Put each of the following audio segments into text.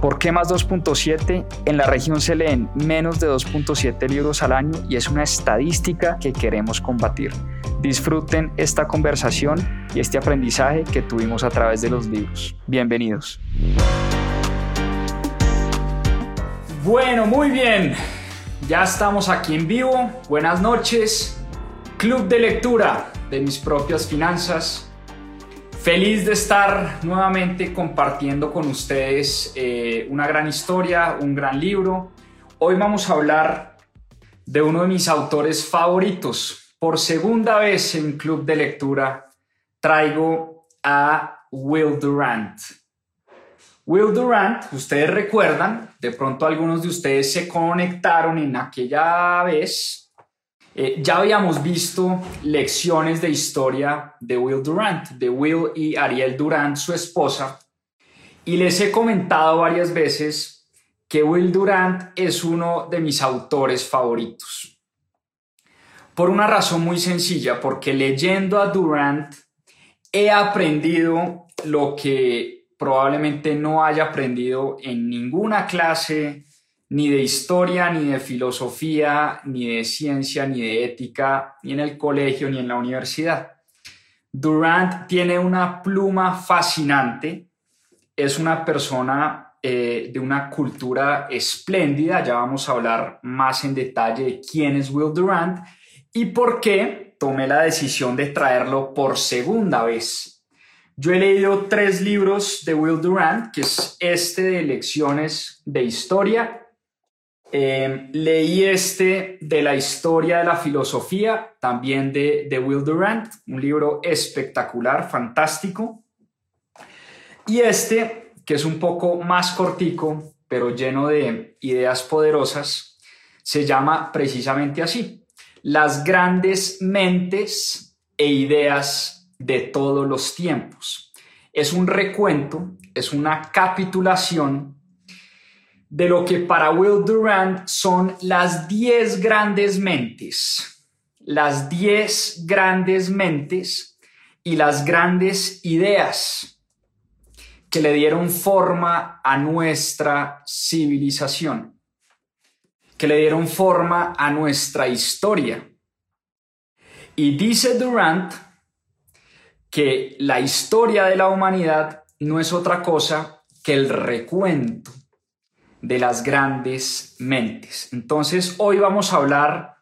¿Por qué más 2.7? En la región se leen menos de 2.7 libros al año y es una estadística que queremos combatir. Disfruten esta conversación y este aprendizaje que tuvimos a través de los libros. Bienvenidos. Bueno, muy bien. Ya estamos aquí en vivo. Buenas noches. Club de lectura de mis propias finanzas. Feliz de estar nuevamente compartiendo con ustedes eh, una gran historia, un gran libro. Hoy vamos a hablar de uno de mis autores favoritos, por segunda vez en Club de Lectura traigo a Will Durant. Will Durant, ustedes recuerdan, de pronto algunos de ustedes se conectaron en aquella vez. Eh, ya habíamos visto lecciones de historia de Will Durant, de Will y Ariel Durant, su esposa, y les he comentado varias veces que Will Durant es uno de mis autores favoritos. Por una razón muy sencilla, porque leyendo a Durant he aprendido lo que probablemente no haya aprendido en ninguna clase, ni de historia, ni de filosofía, ni de ciencia, ni de ética, ni en el colegio, ni en la universidad. Durant tiene una pluma fascinante, es una persona eh, de una cultura espléndida, ya vamos a hablar más en detalle de quién es Will Durant, y por qué tomé la decisión de traerlo por segunda vez. Yo he leído tres libros de Will Durant, que es este de lecciones de historia. Em, leí este de la historia de la filosofía, también de, de Will Durant, un libro espectacular, fantástico. Y este, que es un poco más cortico, pero lleno de ideas poderosas, se llama precisamente así, las grandes mentes e ideas de todos los tiempos. Es un recuento, es una capitulación de lo que para Will Durant son las 10 grandes mentes, las 10 grandes mentes y las grandes ideas que le dieron forma a nuestra civilización que le dieron forma a nuestra historia. Y dice Durant que la historia de la humanidad no es otra cosa que el recuento de las grandes mentes. Entonces, hoy vamos a hablar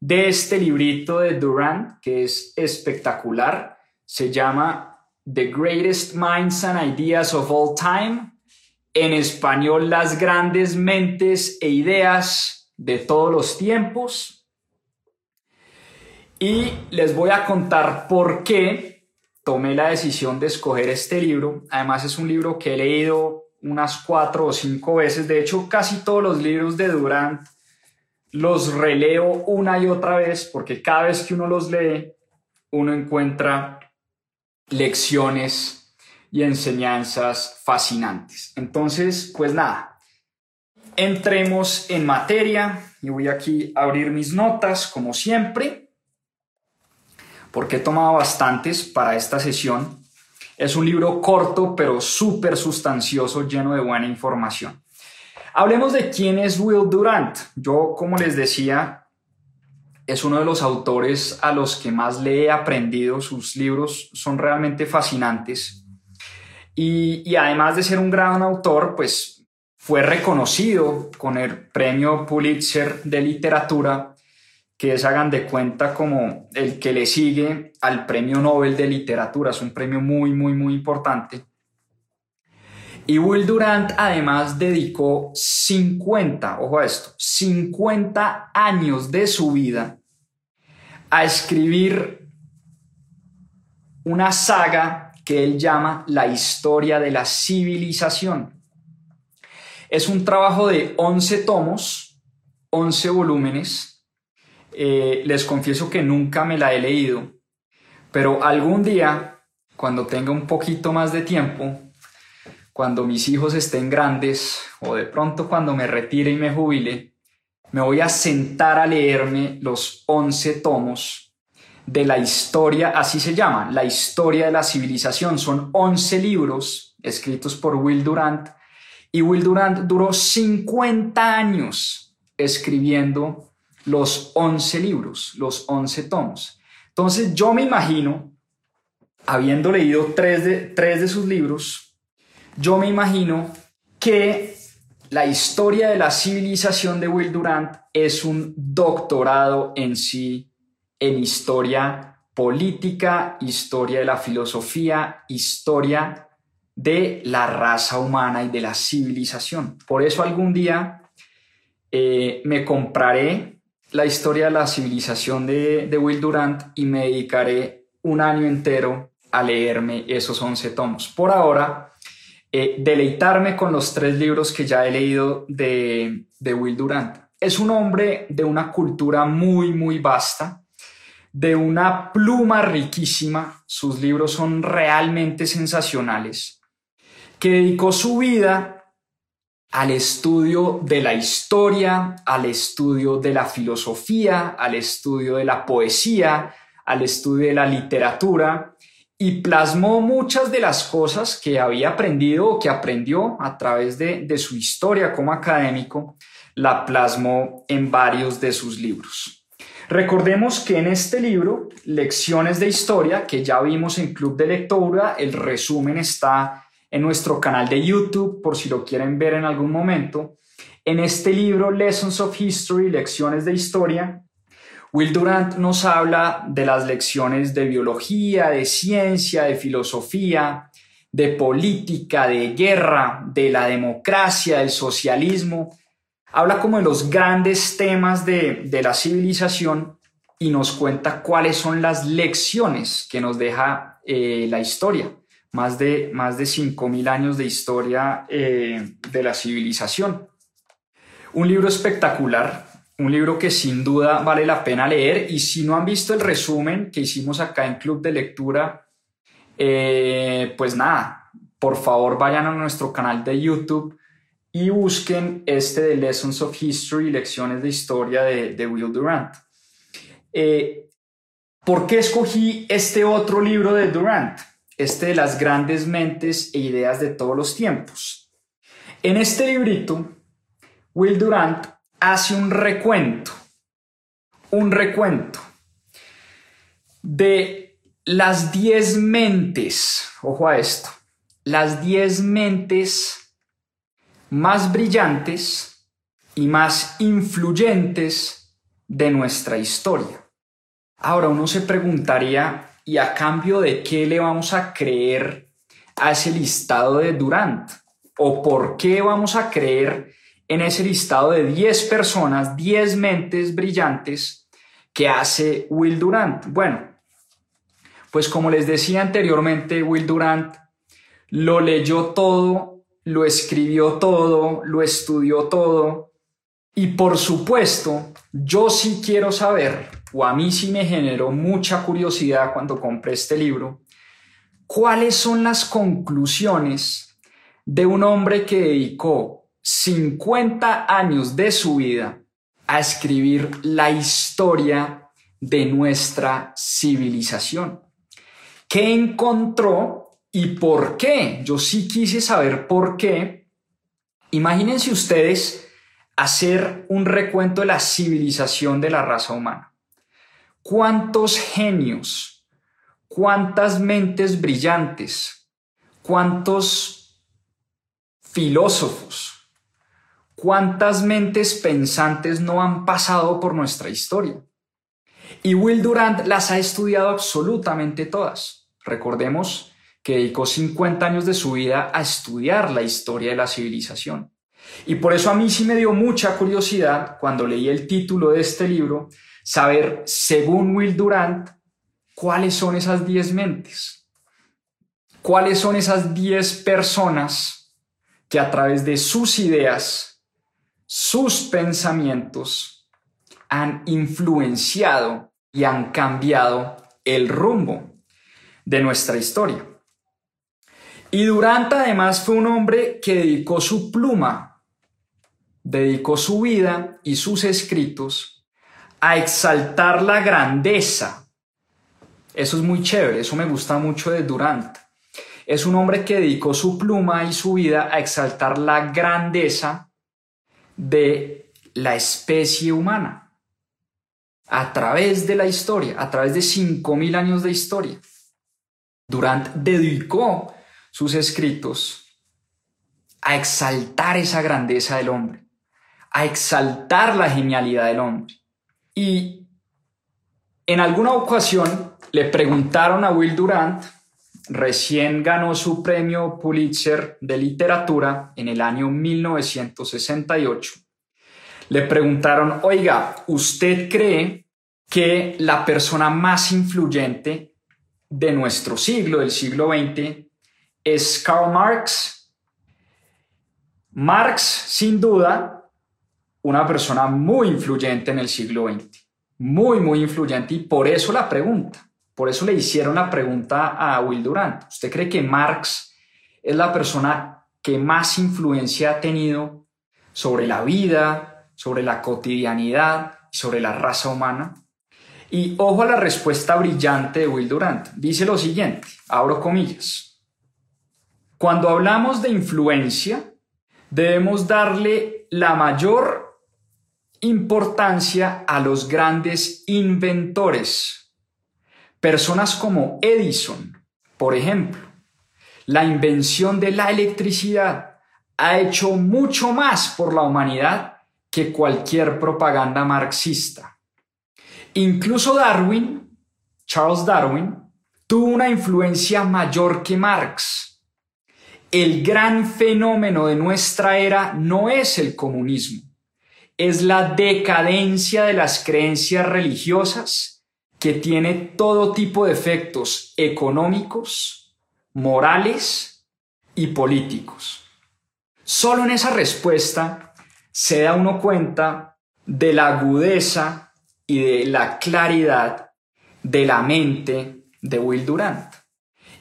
de este librito de Durant, que es espectacular. Se llama The Greatest Minds and Ideas of All Time. En español, las grandes mentes e ideas de todos los tiempos. Y les voy a contar por qué tomé la decisión de escoger este libro. Además es un libro que he leído unas cuatro o cinco veces. De hecho, casi todos los libros de Durant los releo una y otra vez porque cada vez que uno los lee, uno encuentra lecciones y enseñanzas fascinantes. Entonces, pues nada, entremos en materia y voy aquí a abrir mis notas como siempre. porque he tomado bastantes para esta sesión. Es un libro corto, pero súper sustancioso, lleno de buena información. Hablemos de quién es Will Durant. Yo, como les decía, es uno de los autores a los que más le he aprendido. Sus libros son realmente fascinantes. Y, y además de ser un gran autor, pues fue reconocido con el premio Pulitzer de literatura que es, hagan de cuenta, como el que le sigue al Premio Nobel de Literatura. Es un premio muy, muy, muy importante. Y Will Durant además dedicó 50, ojo a esto, 50 años de su vida a escribir una saga que él llama La historia de la civilización. Es un trabajo de 11 tomos, 11 volúmenes, eh, les confieso que nunca me la he leído, pero algún día, cuando tenga un poquito más de tiempo, cuando mis hijos estén grandes o de pronto cuando me retire y me jubile, me voy a sentar a leerme los 11 tomos de la historia, así se llama, la historia de la civilización. Son 11 libros escritos por Will Durant y Will Durant duró 50 años escribiendo los 11 libros, los 11 tomos. Entonces yo me imagino, habiendo leído tres de, tres de sus libros, yo me imagino que la historia de la civilización de Will Durant es un doctorado en sí en historia política, historia de la filosofía, historia de la raza humana y de la civilización. Por eso algún día eh, me compraré la historia de la civilización de, Will Durant y me dedicaré un año entero a leerme esos 11 tomos. Por ahora, eh, deleitarme con los tres libros que ya he leído de, de Will Durant. Es un hombre de una cultura muy, muy vasta, de una pluma riquísima. Sus libros son realmente sensacionales, que dedicó su vida al estudio de la historia, al estudio de la filosofía, al estudio de la poesía, al estudio de la literatura y plasmó muchas de las cosas que había aprendido o que aprendió a través de, su historia como académico, la plasmó en varios de sus libros. Recordemos que en este libro, Lecciones de Historia, que ya vimos en Club de Lectura, el resumen está en nuestro canal de YouTube por si lo quieren ver en algún momento. En este libro, Lessons of History, Lecciones de Historia, Will Durant nos habla de las lecciones de biología, de ciencia, de filosofía, de política, de guerra, de la democracia, del socialismo. Habla como de los grandes temas de, la civilización y nos cuenta cuáles son las lecciones que nos deja eh, la historia más de, más de 5.000 años de historia eh, de la civilización. Un libro espectacular, un libro que sin duda vale la pena leer y si no han visto el resumen que hicimos acá en Club de Lectura, eh, pues nada, por favor vayan a nuestro canal de YouTube y busquen este de Lessons of History, Lecciones de Historia de, Will Durant. Eh, ¿Por qué escogí este otro libro de Durant? Este de las grandes mentes e ideas de todos los tiempos. En este librito, Will Durant hace un recuento, un recuento de las 10 mentes, ojo a esto, las 10 mentes más brillantes y más influyentes de nuestra historia. Ahora uno se preguntaría, y a cambio de qué le vamos a creer a ese listado de Durant o por qué vamos a creer en ese listado de 10 personas, 10 mentes brillantes que hace Will Durant. Bueno, pues como les decía anteriormente, Will Durant lo leyó todo, lo escribió todo, lo estudió todo y por supuesto, yo sí quiero saber o a mí sí me generó mucha curiosidad cuando compré este libro, cuáles son las conclusiones de un hombre que dedicó 50 años de su vida a escribir la historia de nuestra civilización. ¿Qué encontró y por qué? Yo sí quise saber por qué. Imagínense ustedes hacer un recuento de la civilización de la raza humana. ¿Cuántos genios, cuántas mentes brillantes, cuántos filósofos, cuántas mentes pensantes no han pasado por nuestra historia? Y Will Durant las ha estudiado absolutamente todas. Recordemos que dedicó 50 años de su vida a estudiar la historia de la civilización. Y por eso a mí sí me dio mucha curiosidad cuando leí el título de este libro, saber, según Will Durant, cuáles son esas 10 mentes, cuáles son esas 10 personas que a través de sus ideas, sus pensamientos, han influenciado y han cambiado el rumbo de nuestra historia. Y Durant además fue un hombre que dedicó su pluma, dedicó su vida y sus escritos a exaltar la grandeza. Eso es muy chévere, eso me gusta mucho de Durant. Es un hombre que dedicó su pluma y su vida a exaltar la grandeza de la especie humana a través de la historia, a través de 5.000 años de historia. Durant dedicó sus escritos a exaltar esa grandeza del hombre, a exaltar la genialidad del hombre. Y en alguna ocasión le preguntaron a Will Durant, recién ganó su premio Pulitzer de literatura en el año 1968, le preguntaron, oiga, ¿usted cree que la persona más influyente de nuestro siglo, del siglo XX, es Karl Marx. Marx, sin duda, una persona muy influyente en el siglo XX, muy, muy influyente, y por eso la pregunta, por eso le hicieron la pregunta a Will Durant. ¿Usted cree que Marx es la persona que más influencia ha tenido sobre la vida, sobre la cotidianidad, sobre la raza humana? Y ojo a la respuesta brillante de Will Durant. Dice lo siguiente, abro comillas. Cuando hablamos de influencia, debemos darle la mayor importancia a los grandes inventores. Personas como Edison, por ejemplo. La invención de la electricidad ha hecho mucho más por la humanidad que cualquier propaganda marxista. Incluso Darwin, Charles Darwin, tuvo una influencia mayor que Marx el gran fenómeno de nuestra era no es el comunismo, es la decadencia de las creencias religiosas que tiene todo tipo de efectos económicos, morales y políticos. Solo en esa respuesta se da uno cuenta de la agudeza y de la claridad de la mente de Will Durant.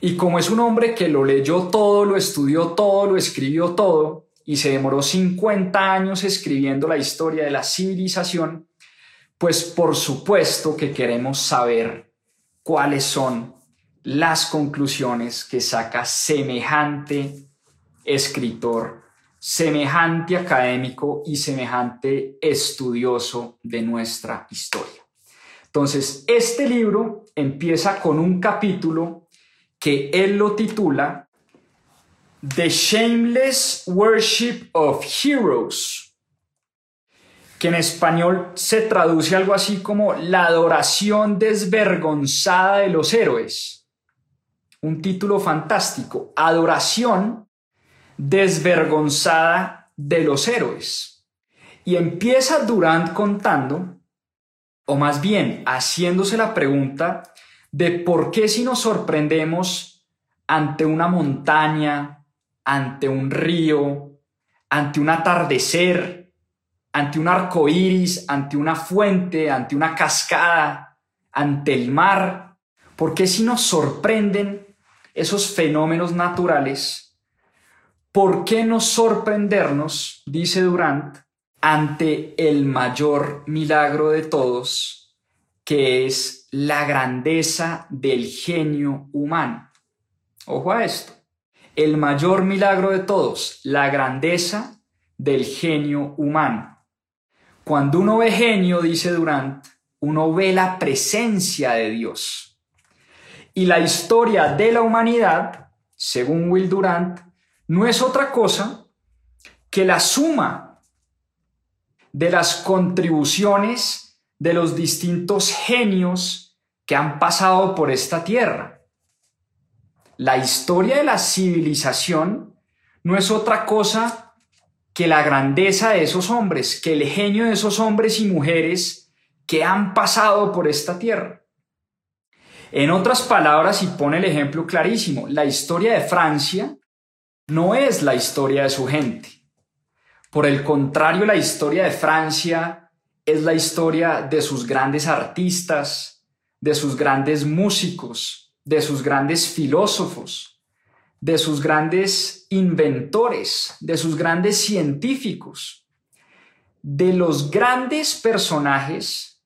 Y como es un hombre que lo leyó todo, lo estudió todo, lo escribió todo, y se demoró 50 años escribiendo la historia de la civilización, pues por supuesto que queremos saber cuáles son las conclusiones que saca semejante escritor, semejante académico y semejante estudioso de nuestra historia. Entonces, este libro empieza con un capítulo que él lo titula The Shameless Worship of Heroes, que en español se traduce algo así como la adoración desvergonzada de los héroes. Un título fantástico, adoración desvergonzada de los héroes. Y empieza Durant contando, o más bien haciéndose la pregunta de por qué si nos sorprendemos ante una montaña, ante un río, ante un atardecer, ante un arco iris, ante una fuente, ante una cascada, ante el mar, por qué si nos sorprenden esos fenómenos naturales, ¿por qué no sorprendernos, dice Durant, ante el mayor milagro de todos, que es la grandeza del genio humano. Ojo a esto. El mayor milagro de todos, la grandeza del genio humano. Cuando uno ve genio, dice Durant, uno ve la presencia de Dios. Y la historia de la humanidad, según Will Durant, no es otra cosa que la suma de las contribuciones de los distintos genios que han pasado por esta tierra. La historia de la civilización no es otra cosa que la grandeza de esos hombres, que el genio de esos hombres y mujeres que han pasado por esta tierra. En otras palabras, y pone el ejemplo clarísimo, la historia de Francia no es la historia de su gente. Por el contrario, la historia de Francia es la historia de sus grandes artistas, de sus grandes músicos, de sus grandes filósofos, de sus grandes inventores, de sus grandes científicos, de los grandes personajes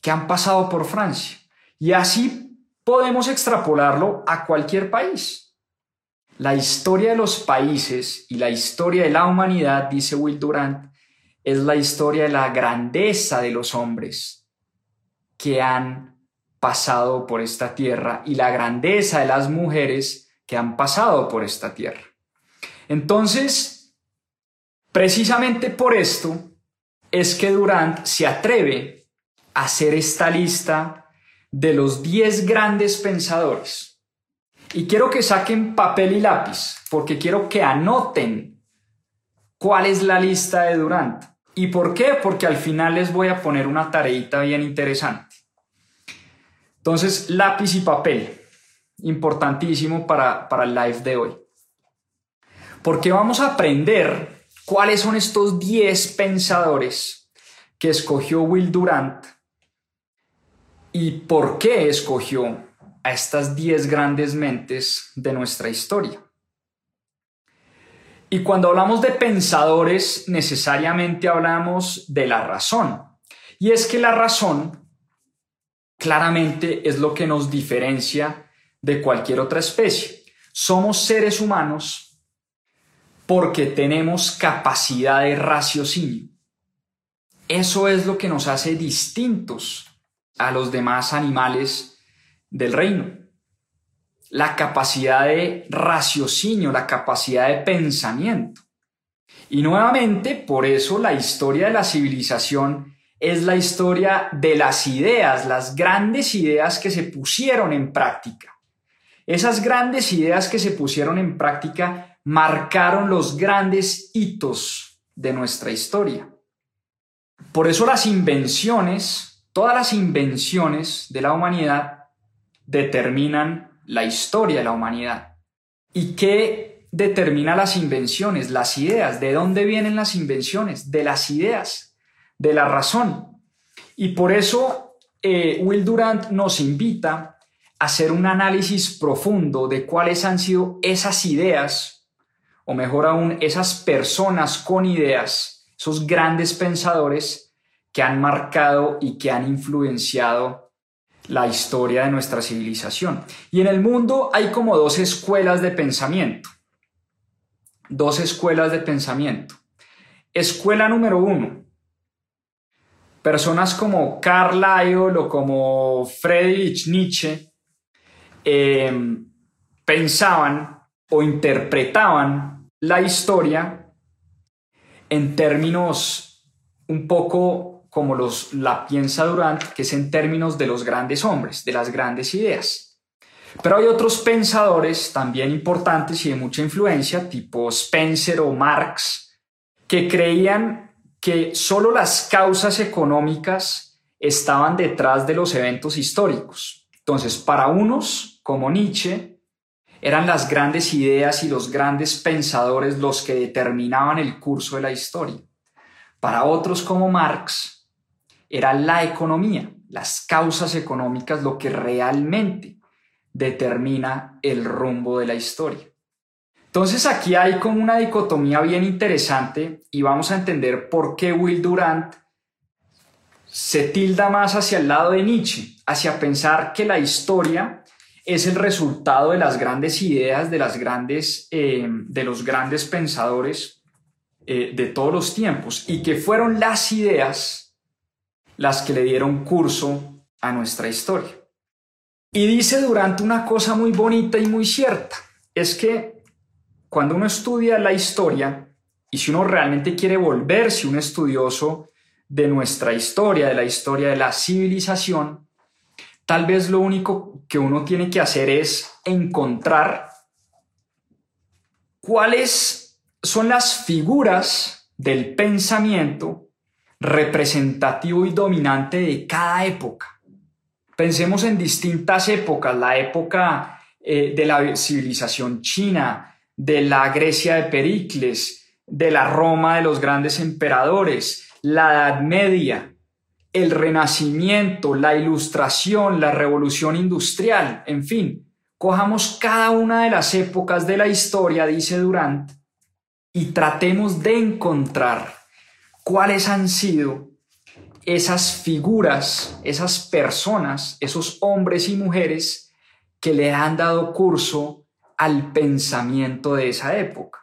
que han pasado por Francia. Y así podemos extrapolarlo a cualquier país. La historia de los países y la historia de la humanidad, dice Will Durant, es la historia de la grandeza de los hombres que han pasado por esta tierra y la grandeza de las mujeres que han pasado por esta tierra. Entonces, precisamente por esto es que Durant se atreve a hacer esta lista de los 10 grandes pensadores y quiero que saquen papel y lápiz, porque quiero que anoten cuál es la lista de Durant. ¿Y por qué? Porque al final les voy a poner una tareita bien interesante. Entonces, lápiz y papel, importantísimo para, para el live de hoy. Porque vamos a aprender cuáles son estos 10 pensadores que escogió Will Durant y por qué escogió a estas diez grandes mentes de nuestra historia. Y cuando hablamos de pensadores, necesariamente hablamos de la razón. Y es que la razón claramente es lo que nos diferencia de cualquier otra especie. Somos seres humanos porque tenemos capacidad de raciocinio. Eso es lo que nos hace distintos a los demás animales del reino. La capacidad de raciocinio, la capacidad de pensamiento. Y nuevamente, por eso la historia de la civilización es la historia de las ideas, las grandes ideas que se pusieron en práctica. Esas grandes ideas que se pusieron en práctica marcaron los grandes hitos de nuestra historia. Por eso las invenciones, todas las invenciones de la humanidad determinan la historia de la humanidad. ¿Y qué determina las invenciones, las ideas? ¿De dónde vienen las invenciones? De las ideas, de la razón. Y por eso eh, Will Durant nos invita a hacer un análisis profundo de cuáles han sido esas ideas, o mejor aún, esas personas con ideas, esos grandes pensadores que han marcado y que han influenciado la historia de nuestra civilización. Y en el mundo hay como dos escuelas de pensamiento. Dos escuelas de pensamiento. Escuela número uno. Personas como Carlyle o como Friedrich Nietzsche em, pensaban o interpretaban la historia en términos un poco como los, la piensa Durant, que es en términos de los grandes hombres, de las grandes ideas. Pero hay otros pensadores también importantes y de mucha influencia, tipo Spencer o Marx, que creían que solo las causas económicas estaban detrás de los eventos históricos. Entonces, para unos, como Nietzsche, eran las grandes ideas y los grandes pensadores los que determinaban el curso de la historia. Para otros, como Marx, era la economía, las causas económicas, lo que realmente determina el rumbo de la historia. Entonces aquí hay como una dicotomía bien interesante y vamos a entender por qué Will Durant se tilda más hacia el lado de Nietzsche, hacia pensar que la historia es el resultado de las grandes ideas de, las grandes, eh, de los grandes pensadores eh, de todos los tiempos y que fueron las ideas las que le dieron curso a nuestra historia. Y dice durante una cosa muy bonita y muy cierta, es que cuando uno estudia la historia, y si uno realmente quiere volverse un estudioso de nuestra historia, de la historia de la civilización, tal vez lo único que uno tiene que hacer es encontrar cuáles son las figuras del pensamiento representativo y dominante de cada época. Pensemos en distintas épocas, la época eh, de la civilización china, de la Grecia de Pericles, de la Roma de los grandes emperadores, la Edad Media, el Renacimiento, la Ilustración, la Revolución Industrial, en fin, cojamos cada una de las épocas de la historia, dice Durant, y tratemos de encontrar cuáles han sido esas figuras, esas personas, esos hombres y mujeres que le han dado curso al pensamiento de esa época.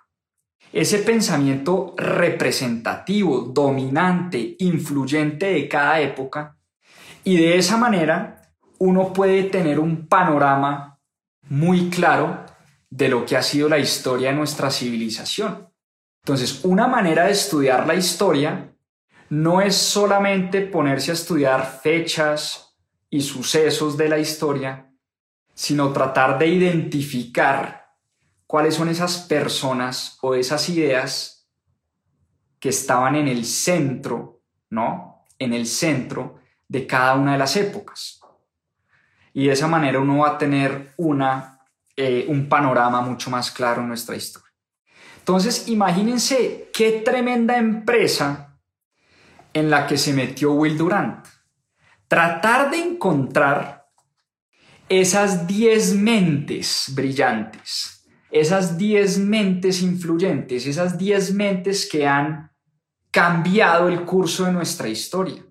Ese pensamiento representativo, dominante, influyente de cada época. Y de esa manera uno puede tener un panorama muy claro de lo que ha sido la historia de nuestra civilización. Entonces, una manera de estudiar la historia no es solamente ponerse a estudiar fechas y sucesos de la historia, sino tratar de identificar cuáles son esas personas o esas ideas que estaban en el centro, ¿no? En el centro de cada una de las épocas. Y de esa manera uno va a tener una, eh, un panorama mucho más claro en nuestra historia. Entonces, imagínense qué tremenda empresa en la que se metió Will Durant. Tratar de encontrar esas 10 mentes brillantes esas 10 mentes influyentes, esas 10 mentes que han cambiado el curso de nuestra historia.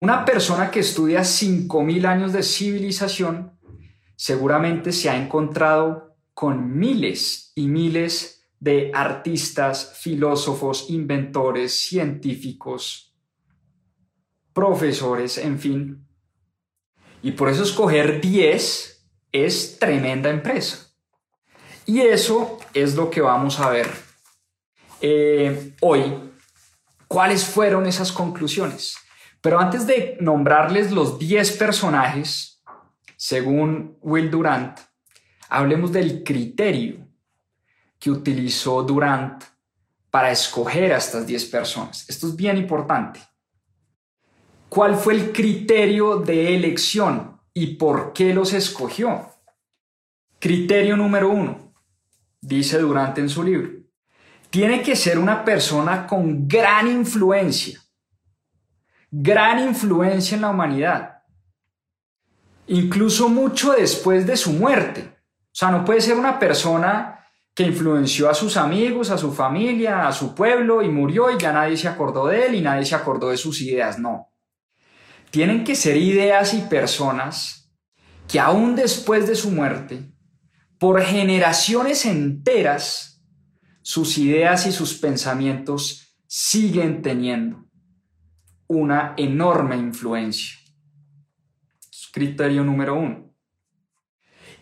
Una persona que estudia 5.000 años de civilización seguramente se ha encontrado con miles y miles de artistas, filósofos, inventores, científicos, profesores, en fin. Y por eso escoger 10 es tremenda empresa. Y eso es lo que vamos a ver eh, hoy. ¿Cuáles fueron esas conclusiones? Pero antes de nombrarles los 10 personajes, según Will Durant, hablemos del criterio que utilizó Durant para escoger a estas 10 personas. Esto es bien importante. ¿Cuál fue el criterio de elección y por qué los escogió? Criterio número uno dice Durante en su libro. Tiene que ser una persona con gran influencia, gran influencia en la humanidad, incluso mucho después de su muerte. O sea, no puede ser una persona que influenció a sus amigos, a su familia, a su pueblo y murió y ya nadie se acordó de él y nadie se acordó de sus ideas. No. Tienen que ser ideas y personas que aún después de su muerte por generaciones enteras, sus ideas y sus pensamientos siguen teniendo una enorme influencia. Criterio número uno.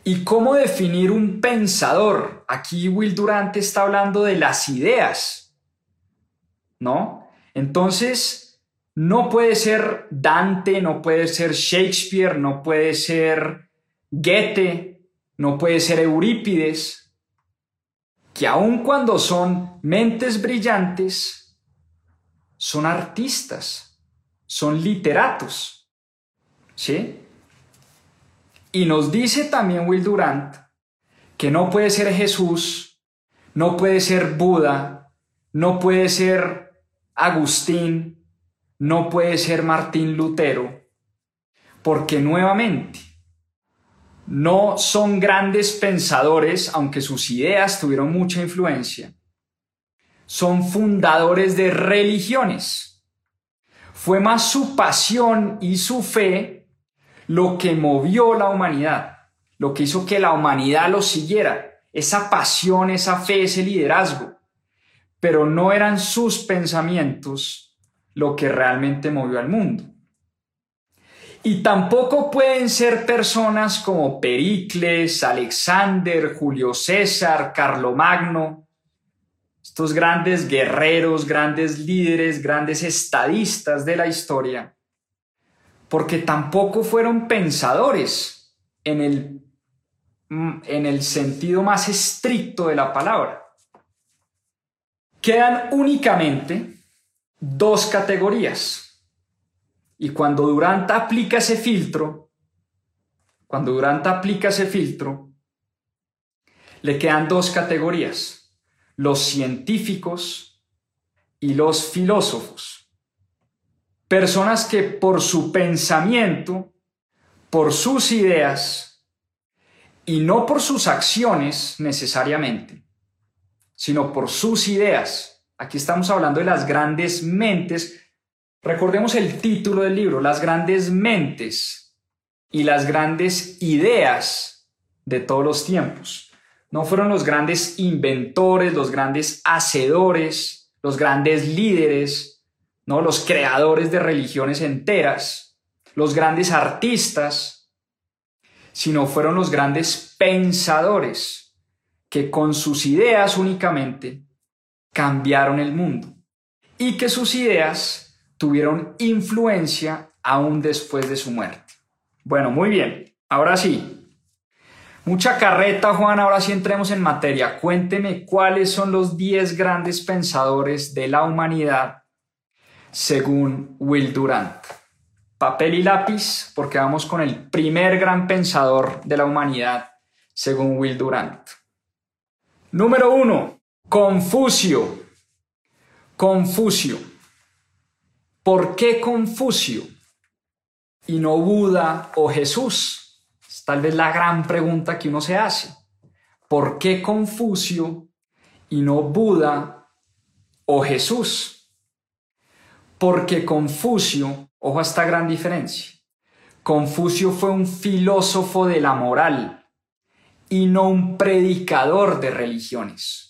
¿Y cómo definir un pensador? Aquí Will Durante está hablando de las ideas, ¿no? Entonces, no puede ser Dante, no puede ser Shakespeare, no puede ser Goethe, no puede ser Eurípides, que aun cuando son mentes brillantes, son artistas, son literatos. ¿Sí? Y nos dice también Will Durant que no puede ser Jesús, no puede ser Buda, no puede ser Agustín, no puede ser Martín Lutero, porque nuevamente no son grandes pensadores, aunque sus ideas tuvieron mucha influencia. Son fundadores de religiones, fue más su pasión y su fe lo que movió la humanidad, lo que hizo que la humanidad lo siguiera, esa pasión, esa fe, ese liderazgo. Pero no eran sus pensamientos lo que realmente movió al mundo. Y tampoco pueden ser personas como Pericles, Alexander, Julio César, Carlomagno, estos grandes guerreros, grandes líderes, grandes estadistas de la historia, porque tampoco fueron pensadores en el, en el sentido más estricto de la palabra. Quedan únicamente dos categorías y cuando Durant aplica ese filtro, cuando Durant aplica ese filtro, le quedan dos categorías, los científicos y los filósofos. Personas que por su pensamiento, por sus ideas y no por sus acciones necesariamente, sino por sus ideas. Aquí estamos hablando de las grandes mentes Recordemos el título del libro, las grandes mentes y las grandes ideas de todos los tiempos. No fueron los grandes inventores, los grandes hacedores, los grandes líderes, no los creadores de religiones enteras, los grandes artistas, sino fueron los grandes pensadores que con sus ideas únicamente cambiaron el mundo y que sus ideas tuvieron influencia aún después de su muerte. Bueno, muy bien. Ahora sí. Mucha carreta, Juan. Ahora sí entremos en materia. Cuénteme cuáles son los 10 grandes pensadores de la humanidad según Will Durant. Papel y lápiz, porque vamos con el primer gran pensador de la humanidad según Will Durant. Número 1. Confucio. Confucio. ¿Por qué Confucio y no Buda o Jesús? Es tal vez la gran pregunta que uno se hace. ¿Por qué Confucio y no Buda o Jesús? Porque Confucio, ojo a esta gran diferencia, Confucio fue un filósofo de la moral y no un predicador de religiones.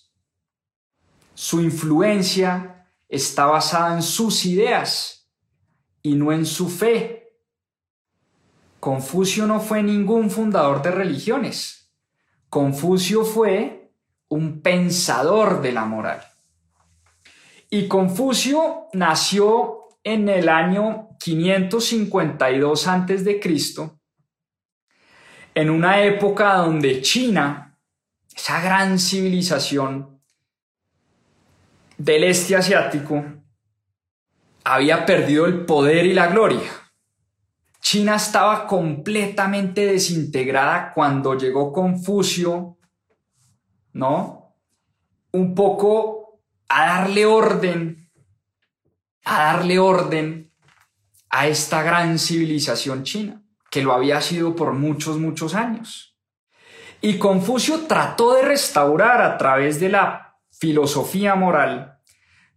Su influencia está basada en sus ideas y no en su fe. Confucio no fue ningún fundador de religiones. Confucio fue un pensador de la moral. Y Confucio nació en el año 552 a.C., en una época donde China, esa gran civilización, del este asiático había perdido el poder y la gloria. China estaba completamente desintegrada cuando llegó Confucio, ¿no? Un poco a darle orden, a darle orden a esta gran civilización china, que lo había sido por muchos, muchos años. Y Confucio trató de restaurar a través de la filosofía moral,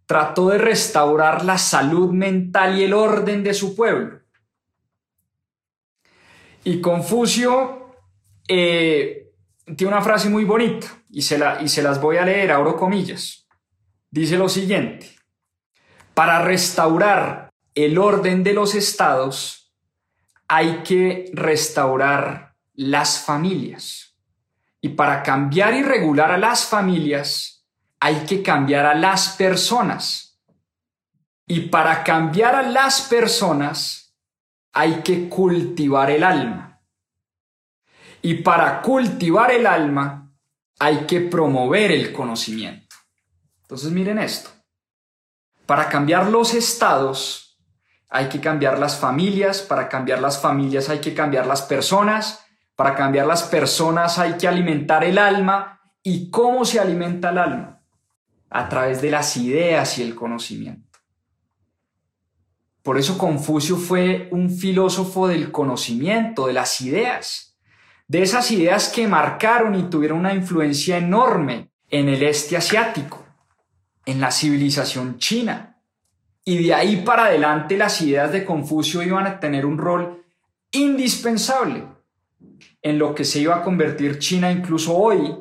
trató de restaurar la salud mental y el orden de su pueblo. Y Confucio eh, tiene una frase muy bonita y se, la, y se las voy a leer, abro comillas. Dice lo siguiente, para restaurar el orden de los estados hay que restaurar las familias. Y para cambiar y regular a las familias hay que cambiar a las personas. Y para cambiar a las personas hay que cultivar el alma. Y para cultivar el alma hay que promover el conocimiento. Entonces miren esto. Para cambiar los estados hay que cambiar las familias, para cambiar las familias hay que cambiar las personas, para cambiar las personas hay que alimentar el alma. ¿Y cómo se alimenta el alma? A través de las ideas y el conocimiento. Por eso Confucio fue un filósofo del conocimiento, de las ideas, de esas ideas que marcaron y tuvieron una influencia enorme en el este asiático, en la civilización china, y de ahí para adelante las ideas de Confucio iban a tener un rol indispensable en lo que se iba a convertir China incluso hoy.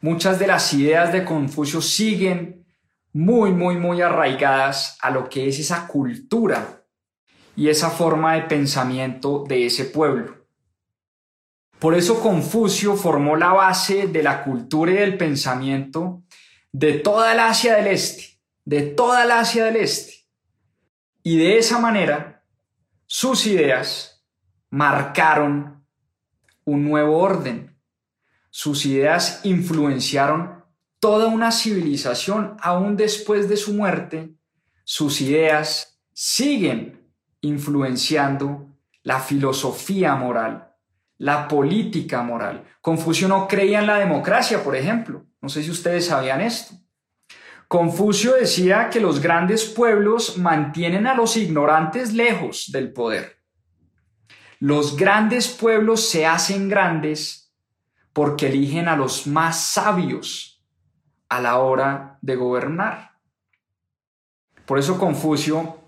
Muchas de las ideas de Confucio siguen muy, muy, muy arraigadas a lo que es esa cultura y esa forma de pensamiento de ese pueblo. Por eso Confucio formó la base de la cultura y del pensamiento de toda el Asia del Este, de toda el Asia del Este. Y de esa manera, sus ideas marcaron un nuevo orden. Sus ideas influenciaron toda una civilización aún después de su muerte. Sus ideas siguen influenciando la filosofía moral la política moral. Confucio no creía en la democracia, por ejemplo. No sé si ustedes sabían esto. Confucio decía que los grandes pueblos mantienen a los ignorantes lejos del poder. Los grandes pueblos se hacen grandes porque eligen a los más sabios a la hora de gobernar. Por eso Confucio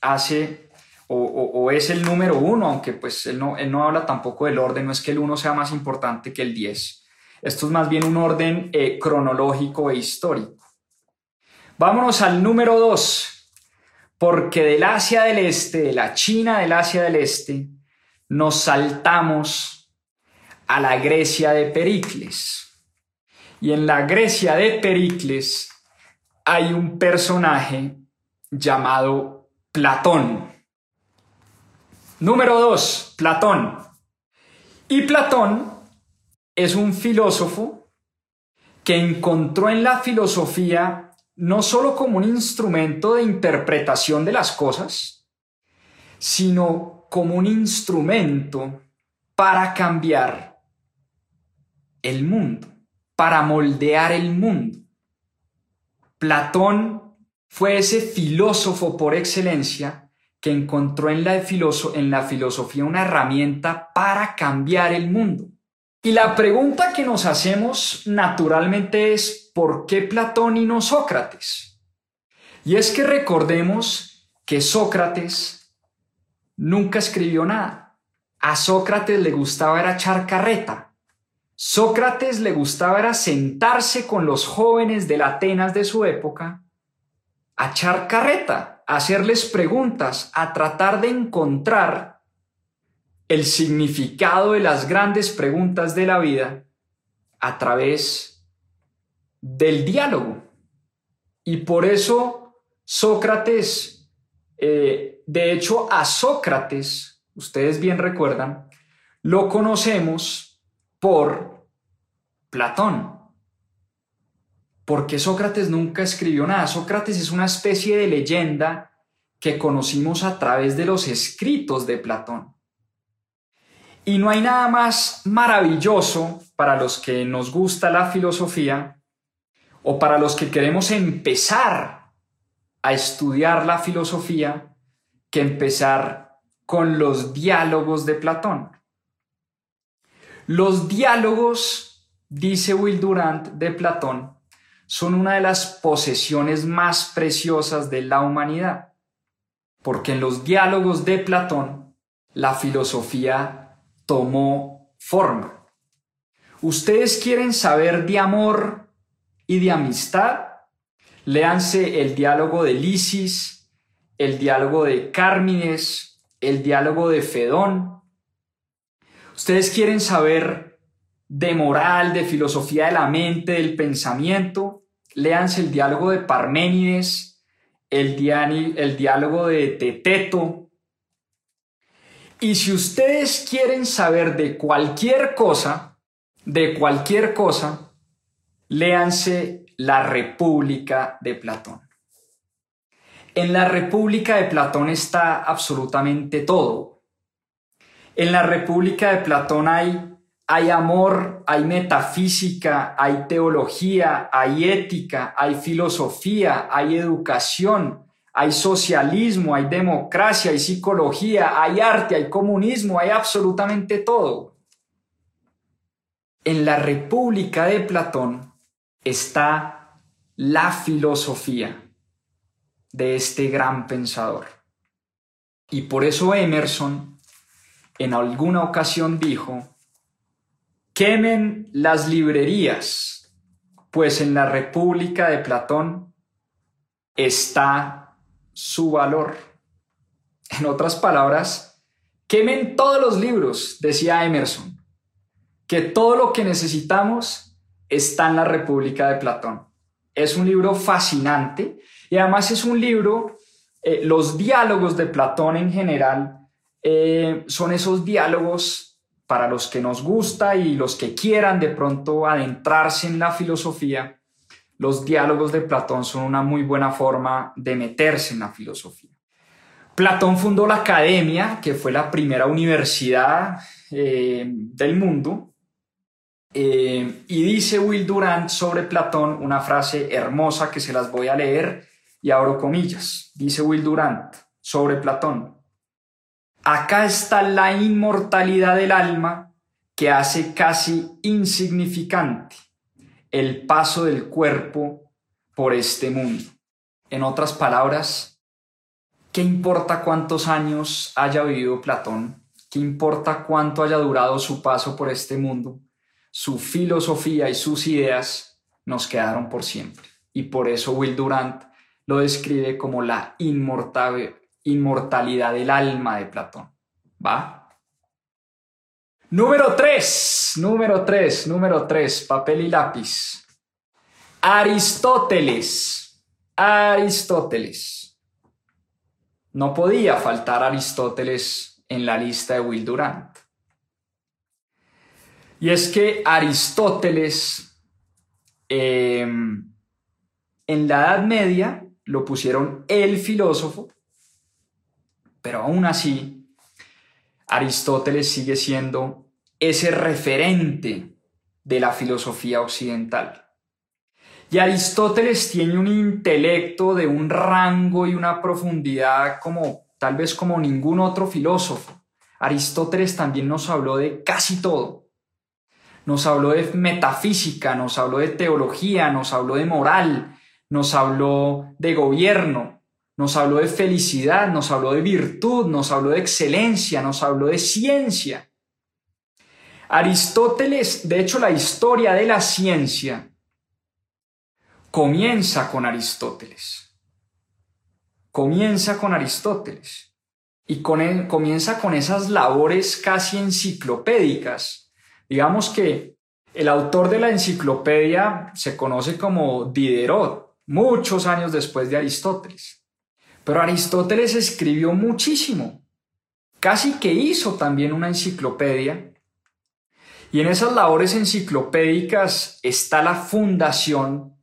hace o, es el número uno, aunque pues él no, él no habla tampoco del orden, no es que el uno sea más importante que el 10. Esto es más bien un orden eh, cronológico e histórico. Vámonos al número dos, porque del Asia del Este, de la China del Asia del Este, nos saltamos a la Grecia de Pericles. Y en la Grecia de Pericles hay un personaje llamado Platón. Número 2, Platón. Y Platón es un filósofo que encontró en la filosofía no solo como un instrumento de interpretación de las cosas, sino como un instrumento para cambiar el mundo, para moldear el mundo. Platón fue ese filósofo por excelencia que encontró en la, en la filosofía una herramienta para cambiar el mundo. Y la pregunta que nos hacemos naturalmente es, ¿por qué Platón y no Sócrates? Y es que recordemos que Sócrates nunca escribió nada. A Sócrates le gustaba era echar carreta. Sócrates le gustaba era sentarse con los jóvenes de la Atenas de su época a echar carreta hacerles preguntas, a tratar de encontrar el significado de las grandes preguntas de la vida a través del diálogo. Y por eso Sócrates, eh, de hecho a Sócrates, ustedes bien recuerdan, lo conocemos por Platón porque Sócrates nunca escribió nada. Sócrates es una especie de leyenda que conocimos a través de los escritos de Platón. Y no hay nada más maravilloso para los que nos gusta la filosofía o para los que queremos empezar a estudiar la filosofía que empezar con los diálogos de Platón. Los diálogos, dice Will Durant de Platón, son una de las posesiones más preciosas de la humanidad, porque en los diálogos de Platón la filosofía tomó forma. ¿Ustedes quieren saber de amor y de amistad? Léanse el diálogo de Lisis, el diálogo de Cármides, el diálogo de Fedón. ¿Ustedes quieren saber de moral, de filosofía de la mente, del pensamiento? léanse el diálogo de Parménides, el, el diálogo de Teteto. Y si ustedes quieren saber de cualquier cosa, de cualquier cosa, léanse la República de Platón. En la República de Platón está absolutamente todo. En la República de Platón hay hay amor, hay metafísica, hay teología, hay ética, hay filosofía, hay educación, hay socialismo, hay democracia, hay psicología, hay arte, hay comunismo, hay absolutamente todo. En la República de Platón está la filosofía. de este gran pensador. Y por eso Emerson en alguna ocasión dijo, quemen las librerías, pues en la República de Platón está su valor. En otras palabras, quemen todos los libros, decía Emerson, que todo lo que necesitamos está en la República de Platón. Es un libro fascinante y además es un libro, eh, los diálogos de Platón en general eh, son esos diálogos para los que nos gusta y los que quieran de pronto adentrarse en la filosofía. Los diálogos de Platón son una muy buena forma de meterse en la filosofía. Platón fundó la academia, que fue la primera universidad eh, del mundo, eh, y dice Will Durant sobre Platón una frase hermosa que se las voy a leer y abro comillas. Dice Will Durant sobre Platón. Acá está la inmortalidad del alma que hace casi insignificante el paso del cuerpo por este mundo. En otras palabras, ¿qué importa cuántos años haya vivido Platón? ¿Qué importa cuánto haya durado su paso por este mundo? su filosofía y sus ideas nos quedaron por siempre. Y por eso Will Durant lo describe como la inmortalidad del alma de Platón. ¿Va? Número 3, número 3, número 3, papel y lápiz. Aristóteles, Aristóteles. No podía faltar Aristóteles en la lista de Will Durant. Y es que Aristóteles em, en la Edad Media lo pusieron el filósofo, pero aún así Aristóteles sigue siendo ese referente de la filosofía occidental. Y Aristóteles tiene un intelecto de un rango y una profundidad como tal vez como ningún otro filósofo. Aristóteles también nos habló de casi todo nos habló de metafísica, nos habló de teología, nos habló de moral, nos habló de gobierno, nos habló de felicidad, nos habló de virtud, nos habló de excelencia, nos habló de ciencia. Aristóteles, de hecho la historia de la ciencia comienza con Aristóteles. Comienza con Aristóteles. Y con comienza con esas labores casi enciclopédicas Digamos que el autor de la enciclopedia se conoce como Diderot, muchos años después de Aristóteles. Pero Aristóteles escribió muchísimo, casi que hizo también una enciclopedia. Y en esas labores enciclopédicas está la fundación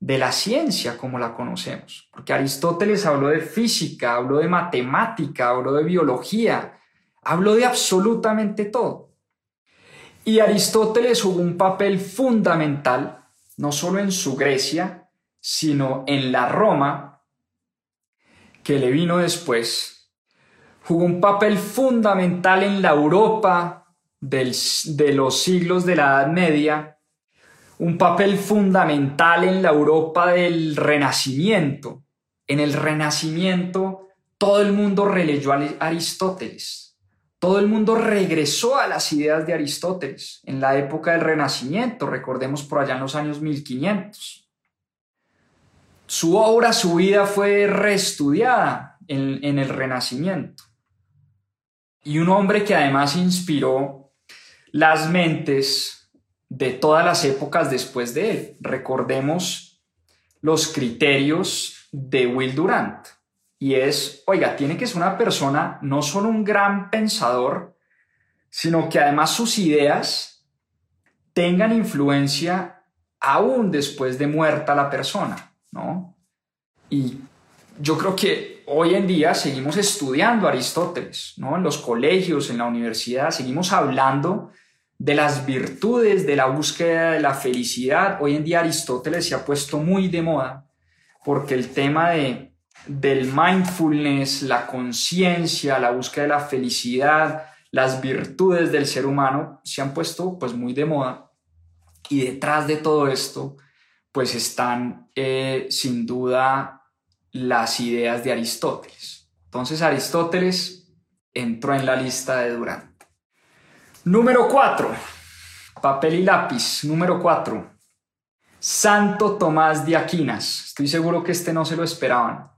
de la ciencia como la conocemos. Porque Aristóteles habló de física, habló de matemática, habló de biología, habló de absolutamente todo. Y Aristóteles jugó un papel fundamental, no solo en su Grecia, sino en la Roma, que le vino después. Jugó un papel fundamental en la Europa de los siglos de la Edad Media, un papel fundamental en la Europa del Renacimiento. En el Renacimiento todo el mundo releyó a Aristóteles todo el mundo regresó a las ideas de Aristóteles en la época del Renacimiento, recordemos por allá en los años 1500. Su obra, su vida fue reestudiada en, el Renacimiento. Y un hombre que además inspiró las mentes de todas las épocas después de él. Recordemos los criterios de Will Durant y es, oiga, tiene que ser una persona no solo un gran pensador, sino que además sus ideas tengan influencia aún después de muerta la persona, ¿no? Y yo creo que hoy en día seguimos estudiando Aristóteles, ¿no? En los colegios, en la universidad, seguimos hablando de las virtudes, de la búsqueda de la felicidad. Hoy en día Aristóteles se ha puesto muy de moda porque el tema de del mindfulness, la conciencia, la búsqueda de la felicidad, las virtudes del ser humano se han puesto pues muy de moda y detrás de todo esto pues están eh, sin duda las ideas de Aristóteles. Entonces Aristóteles entró en la lista de Durant. Número 4. Papel y lápiz. Número 4. Santo Tomás de Aquinas. Estoy seguro que este no se lo esperaban.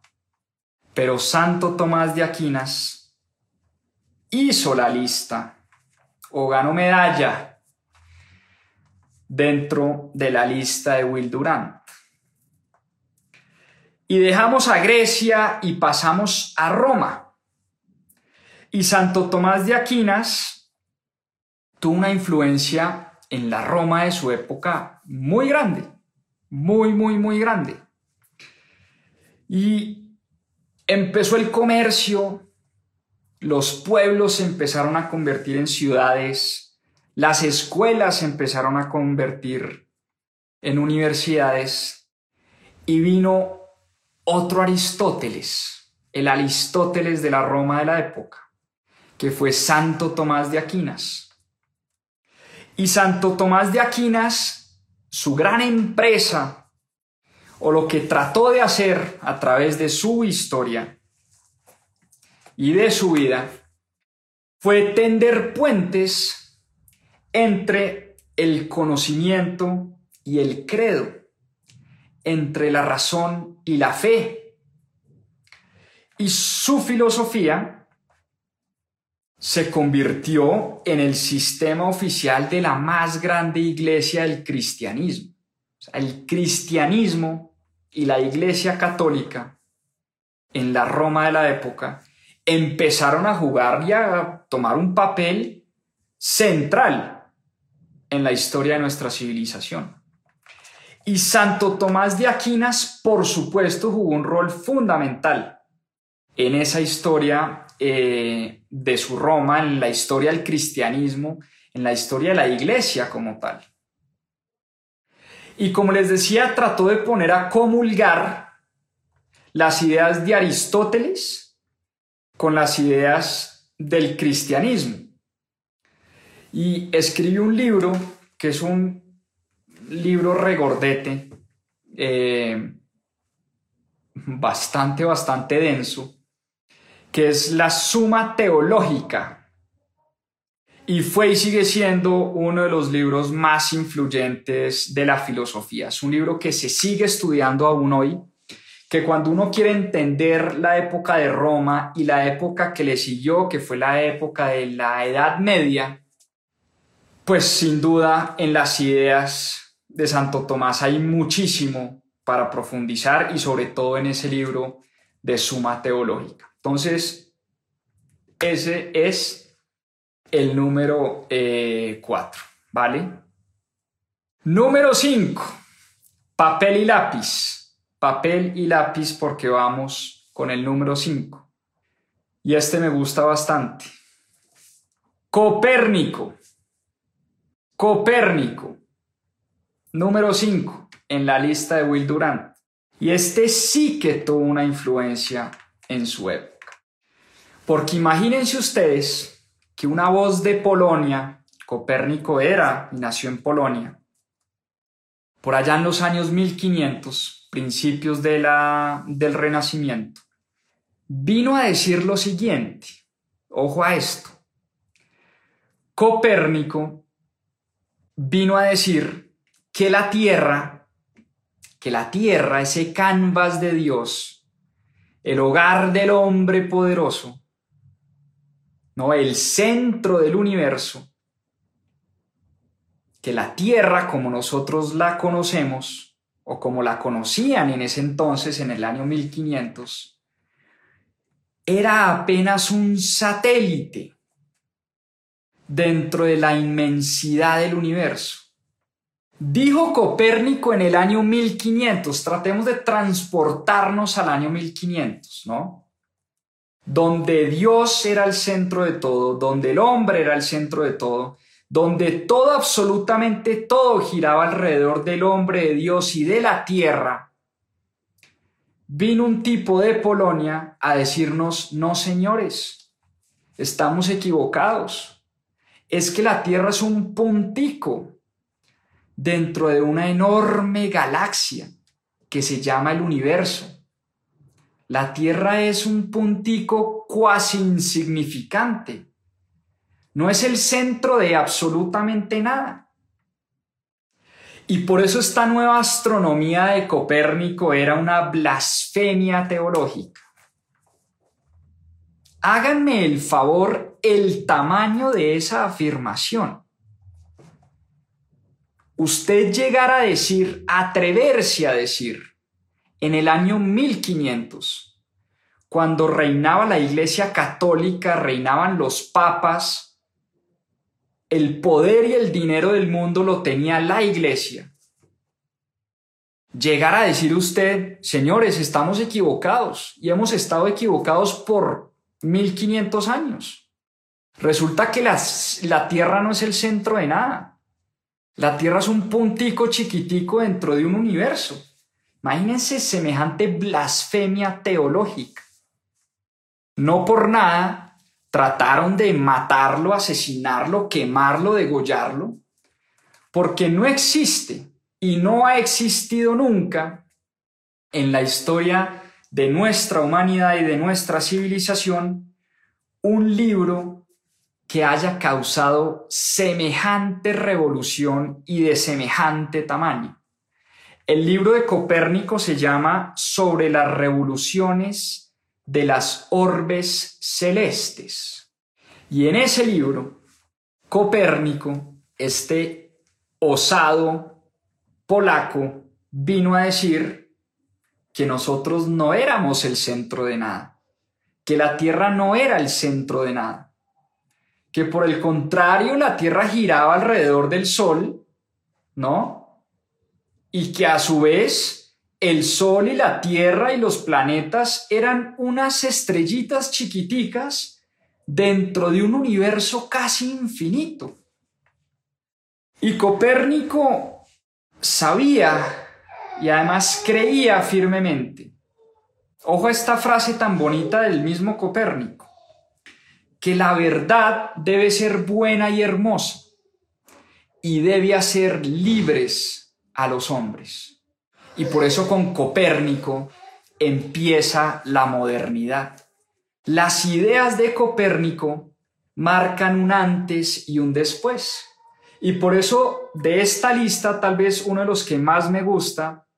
Pero Santo Tomás de Aquinas hizo la lista o ganó medalla dentro de la lista de Will Durant. Y dejamos a Grecia y pasamos a Roma. Y Santo Tomás de Aquinas tuvo una influencia en la Roma de su época muy grande, muy, muy, muy grande. Y empezó el comercio, los pueblos se empezaron a convertir en ciudades, las escuelas se empezaron a convertir en universidades y vino otro Aristóteles, el Aristóteles de la Roma de la época, que fue Santo Tomás de Aquinas. Y Santo Tomás de Aquinas, su gran empresa, o lo que trató de hacer a través de su historia y de su vida, fue tender puentes entre el conocimiento y el credo entre la razón y la fe. Y su filosofía se convirtió en el sistema oficial de la más grande iglesia del cristianismo. el cristianismo y la iglesia católica en la Roma de la época empezaron a jugar y a tomar un papel central en la historia de nuestra civilización. Y Santo Tomás de Aquinas, por supuesto, jugó un rol fundamental en esa historia eh, de su Roma, en la historia del cristianismo, en la historia de la iglesia como tal. Y como les decía, trató de poner a comulgar las ideas de Aristóteles con las ideas del cristianismo. Y escribió un libro que es un libro regordete, eh, bastante, bastante denso, que es la Suma Teológica. Y fue y sigue siendo uno de los libros más influyentes de la filosofía. Es un libro que se sigue estudiando aún hoy, que cuando uno quiere entender la época de Roma y la época que le siguió, que fue la época de la Edad Media, pues sin duda en las ideas de Santo Tomás hay muchísimo para profundizar y sobre todo en ese libro de Suma Teológica. Entonces, ese es el número 4, eh, ¿vale? Número 5, papel y lápiz. Papel y lápiz porque vamos con el número 5. Y este me gusta bastante. Copérnico. Copérnico. Número 5 en la lista de Will Durant. Y este sí que tuvo una influencia en su época. Porque imagínense ustedes que una voz de Polonia, Copérnico era y nació en Polonia, por allá en los años 1500, principios de la, del Renacimiento, vino a decir lo siguiente, ojo a esto, Copérnico vino a decir que la tierra, que la tierra, ese canvas de Dios, el hogar del hombre poderoso, no el centro del universo, que la tierra como nosotros la conocemos o como la conocían en ese entonces, en el año 1500, era apenas un satélite dentro de la inmensidad del universo. Dijo Copérnico en el año 1500, tratemos de transportarnos al año 1500, ¿no? Donde Dios era el centro de todo, donde el hombre era el centro de todo, donde todo, absolutamente todo giraba alrededor del hombre, de Dios y de la tierra, vino un tipo de Polonia a decirnos, no señores, estamos equivocados. Es que la tierra es un puntico, dentro de una enorme galaxia que se llama el universo. La Tierra es un puntico cuasi insignificante. No es el centro de absolutamente nada. Y por eso esta nueva astronomía de Copérnico era una blasfemia teológica. Háganme el favor el tamaño de esa afirmación. Usted llegar a decir, atreverse a decir, en el año 1500, cuando reinaba la Iglesia Católica, reinaban los papas, el poder y el dinero del mundo lo tenía la Iglesia. Llegar a decir usted, señores, estamos equivocados y hemos estado equivocados por 1500 años. Resulta que la Tierra no es el centro de nada. La Tierra es un puntico chiquitico dentro de un universo. Imagínense semejante blasfemia teológica. No por nada trataron de matarlo, asesinarlo, quemarlo, degollarlo, porque no existe y no ha existido nunca en la historia de nuestra humanidad y de nuestra civilización un libro que haya causado semejante revolución y de semejante tamaño. El libro de Copérnico se llama Sobre las revoluciones de las orbes celestes. Y en ese libro, Copérnico, este osado polaco, vino a decir que nosotros no éramos el centro de nada, que la Tierra no era el centro de nada, que por el contrario la Tierra giraba alrededor del Sol, ¿no? y que a su vez el Sol y la Tierra y los planetas eran unas estrellitas chiquiticas dentro de un universo casi infinito. Y Copérnico sabía y además creía firmemente, ojo a esta frase tan bonita del mismo Copérnico, que la verdad debe ser buena y hermosa y debe hacer libres a los hombres. Y por eso con Copérnico empieza la modernidad. Las ideas de Copérnico marcan un antes y un después. Y por eso de esta lista tal vez uno de los que más me gusta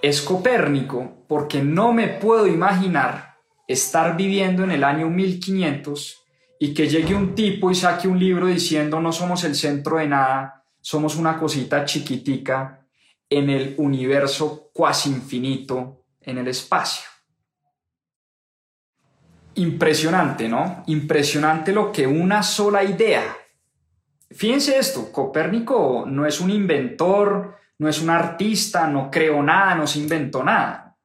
es Copérnico, porque no me puedo imaginar estar viviendo en el año 1500 y que llegue un tipo y saque un libro diciendo no somos el centro de nada, somos una cosita chiquitica en el universo cuasi infinito, en el espacio. Impresionante, ¿no? Impresionante lo que una sola idea. Fíjense esto, Copérnico no es un inventor, no es un artista, no creó nada, no se inventó nada.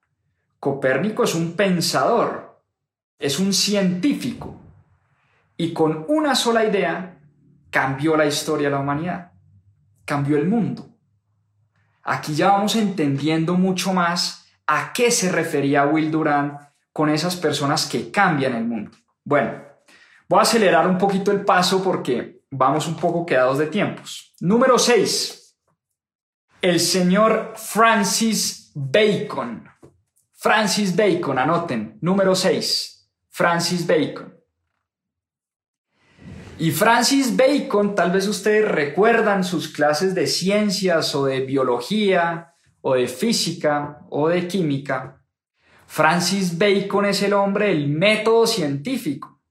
Copérnico es un pensador, es un científico y con una sola idea cambió la historia de la humanidad cambió el mundo. Aquí ya vamos entendiendo mucho más a qué se refería Will Durant con esas personas que cambian el mundo. Bueno, voy a acelerar un poquito el paso porque vamos un poco quedados de tiempos. Número 6. El señor Francis Bacon. Francis Bacon, anoten. Número 6. Francis Bacon. Y Francis Bacon, tal vez ustedes recuerdan sus clases de ciencias o de biología o de física o de química. Francis Bacon es el hombre del método científico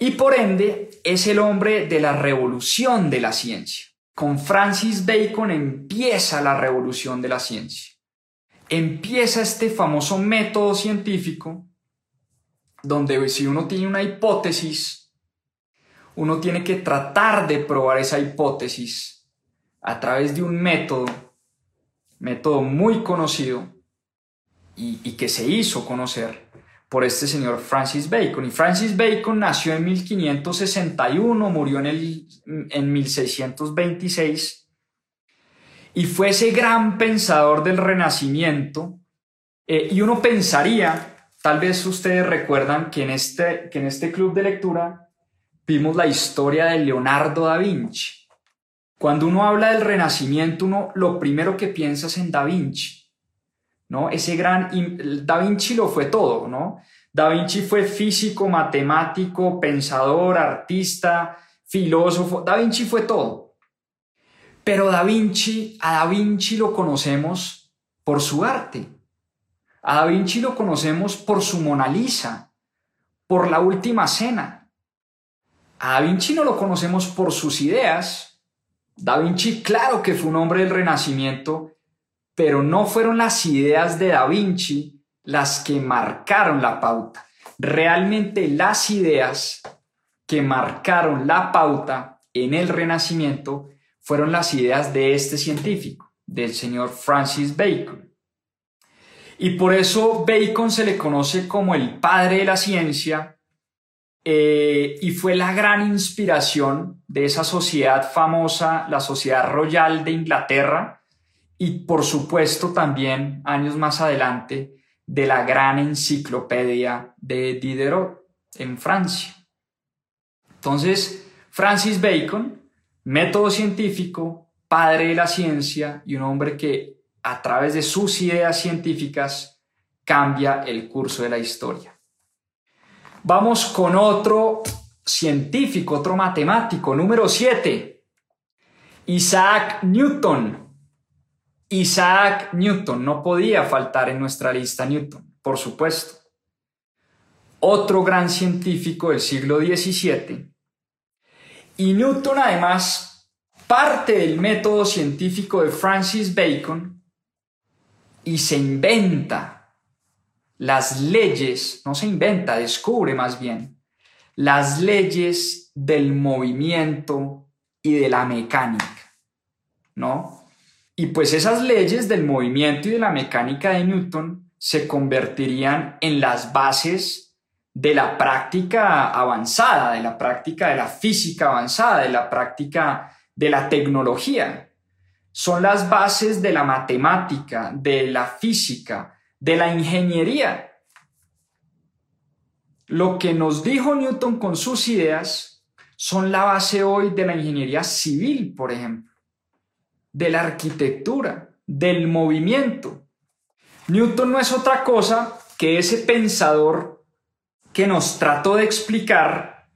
y por ende es el hombre de la revolución de la ciencia. Con Francis Bacon empieza la revolución de la ciencia. Empieza este famoso método científico donde si uno tiene una hipótesis, uno tiene que tratar de probar esa hipótesis a través de un método, método muy conocido y, que se hizo conocer por este señor Francis Bacon. Y Francis Bacon nació en 1561, murió en, el, en 1626 y fue ese gran pensador del Renacimiento. Eh, y uno pensaría, tal vez ustedes recuerdan que en este, que en este club de lectura vimos la historia de Leonardo da Vinci. Cuando uno habla del Renacimiento, uno lo primero que piensa es en da Vinci. ¿no? Ese gran, Da Vinci lo fue todo, ¿no? Da Vinci fue físico, matemático, pensador, artista, filósofo. Da Vinci fue todo. Pero Da Vinci, a Da Vinci lo conocemos por su arte. A Da Vinci lo conocemos por su Mona Lisa, por la última cena. A Da Vinci no lo conocemos por sus ideas. Da Vinci, claro que fue un hombre del Renacimiento, pero no fueron las ideas de Da Vinci las que marcaron la pauta. Realmente las ideas que marcaron la pauta en el Renacimiento fueron las ideas de este científico, del señor Francis Bacon. Y por eso Bacon se le conoce como el padre de la ciencia eh, y fue la gran inspiración de esa sociedad famosa, la Sociedad Royal de Inglaterra, y por supuesto también años más adelante de la gran enciclopedia de Diderot en Francia. Entonces, Francis Bacon, método científico, padre de la ciencia y un hombre que a través de sus ideas científicas cambia el curso de la historia. Vamos con otro científico, otro matemático, número 7, Isaac Newton. Isaac Newton, no podía faltar en nuestra lista Newton, por supuesto. Otro gran científico del siglo XVII. Y Newton además parte del método científico de Francis Bacon y se inventa las leyes, no se inventa, descubre más bien, las leyes del movimiento y de la mecánica, ¿no? Y pues esas leyes del movimiento y de la mecánica de Newton se convertirían en las bases de la práctica avanzada, de la práctica de la física avanzada, de la práctica de la tecnología. Son las bases de la matemática, de la física, de la ingeniería. Lo que nos dijo Newton con sus ideas son la base hoy de la ingeniería civil, por ejemplo de la arquitectura, del movimiento. Newton no es otra cosa que ese pensador que nos trató de explicar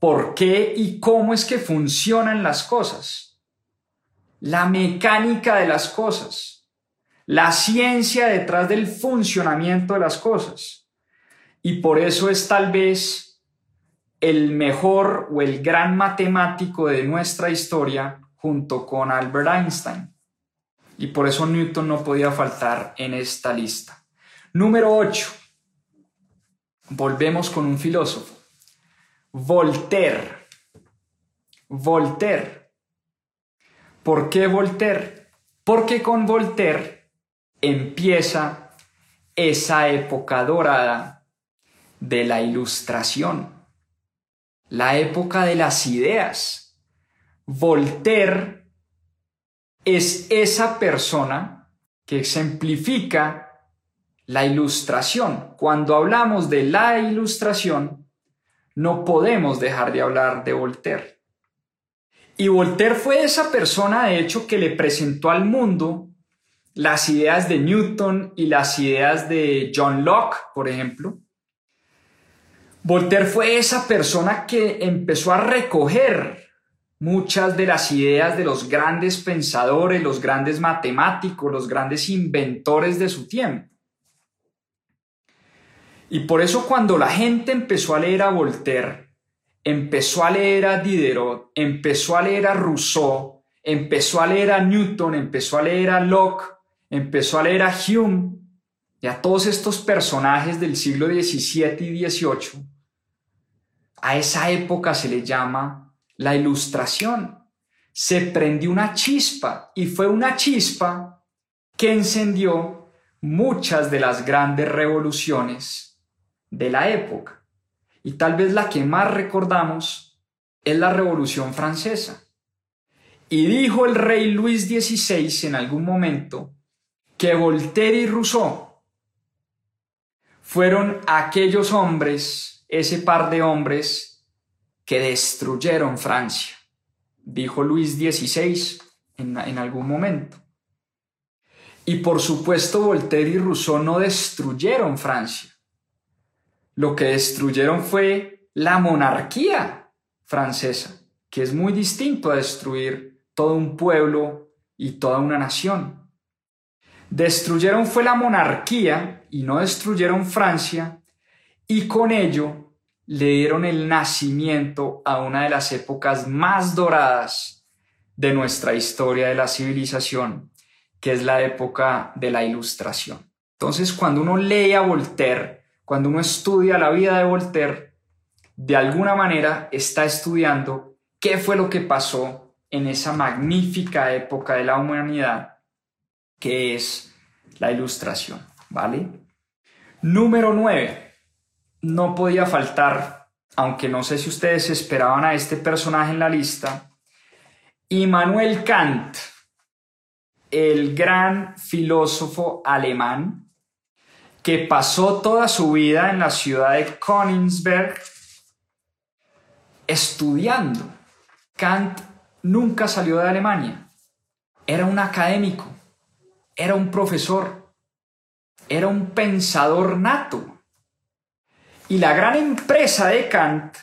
por qué y cómo es que funcionan las cosas, la mecánica de las cosas, la ciencia detrás del funcionamiento de las cosas. Y por eso es tal vez el mejor o el gran matemático de nuestra historia junto con Albert Einstein. Y por eso Newton no podía faltar en esta lista. Número 8. Volvemos con un filósofo. Voltaire. Voltaire. ¿Por qué Voltaire? Porque con Voltaire empieza esa época dorada de la ilustración, la época de las ideas, Voltaire es esa persona que ejemplifica la ilustración. Cuando hablamos de la ilustración, no podemos dejar de hablar de Voltaire. Y Voltaire fue esa persona, de hecho, que le presentó al mundo las ideas de Newton y las ideas de John Locke, por ejemplo. Voltaire fue esa persona que empezó a recoger muchas de las ideas de los grandes pensadores, los grandes matemáticos, los grandes inventores de su tiempo. Y por eso cuando la gente empezó a leer a Voltaire, empezó a leer a Diderot, empezó a leer a Rousseau, empezó a leer a Newton, empezó a leer a Locke, empezó a leer a Hume y a todos estos personajes del siglo XVII y XVIII, a esa época se le llama la ilustración. Se prendió una chispa y fue una chispa que encendió muchas de las grandes revoluciones de la época. Y tal vez la que más recordamos es la Revolución Francesa. Y dijo el rey Luis XVI en algún momento que Voltaire y Rousseau fueron aquellos hombres, ese par de hombres que destruyeron Francia, dijo Luis XVI en, en algún momento. Y por supuesto, Voltaire y Rousseau no destruyeron Francia. Lo que destruyeron fue la monarquía francesa, que es muy distinto a destruir todo un pueblo y toda una nación. Destruyeron fue la monarquía y no destruyeron Francia, y con ello le dieron el nacimiento a una de las épocas más doradas de nuestra historia de la civilización, que es la época de la Ilustración. Entonces, cuando uno lee a Voltaire, cuando uno estudia la vida de Voltaire, de alguna manera está estudiando qué fue lo que pasó en esa magnífica época de la humanidad que es la Ilustración, ¿vale? Número 9. No podía faltar, aunque no sé si ustedes esperaban a este personaje en la lista, Immanuel Kant el gran filósofo alemán que pasó toda su vida en la ciudad de Königsberg estudiando. Kant nunca salió de Alemania. Era un académico, era un profesor, era un pensador nato. Y la gran empresa de Kant,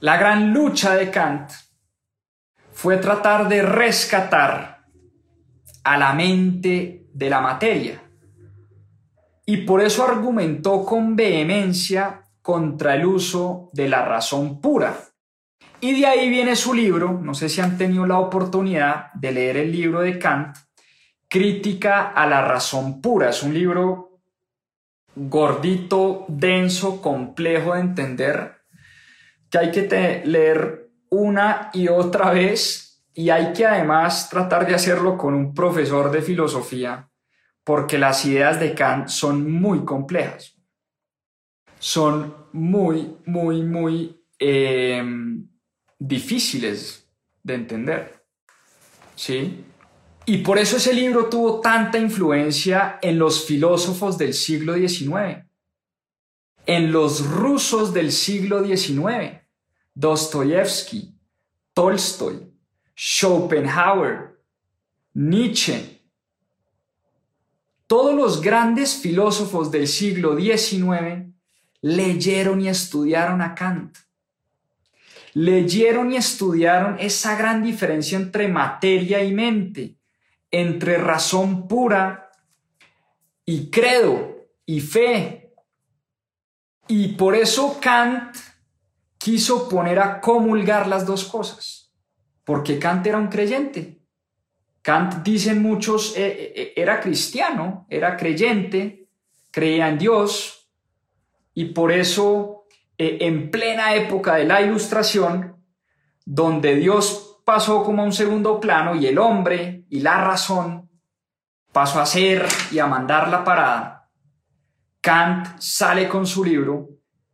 la gran lucha de Kant, fue tratar de rescatar a la mente de la materia. Y por eso argumentó con vehemencia contra el uso de la razón pura. Y de ahí viene su libro, no sé si han tenido la oportunidad de leer el libro de Kant, Crítica a la razón pura. Es un libro gordito, denso, complejo de entender, que hay que leer una y otra vez y hay que además tratar de hacerlo con un profesor de filosofía, porque las ideas de Kant son muy complejas. Son muy, muy, muy em, difíciles de entender. ¿Sí? Y por eso ese libro tuvo tanta influencia en los filósofos del siglo XIX, en los rusos del siglo XIX, Dostoyevsky, Tolstoy, Schopenhauer, Nietzsche. Todos los grandes filósofos del siglo XIX leyeron y estudiaron a Kant. Leyeron y estudiaron esa gran diferencia entre materia y mente, entre razón pura y credo y fe. Y por eso Kant quiso poner a comulgar las dos cosas porque Kant era un creyente. Kant, dicen muchos, eh, eh, eh, era cristiano, era creyente, creía en Dios, y por eso en plena época de la ilustración, donde Dios pasó como a un segundo plano y el hombre y la razón pasó a ser y a mandar la parada, Kant sale con su libro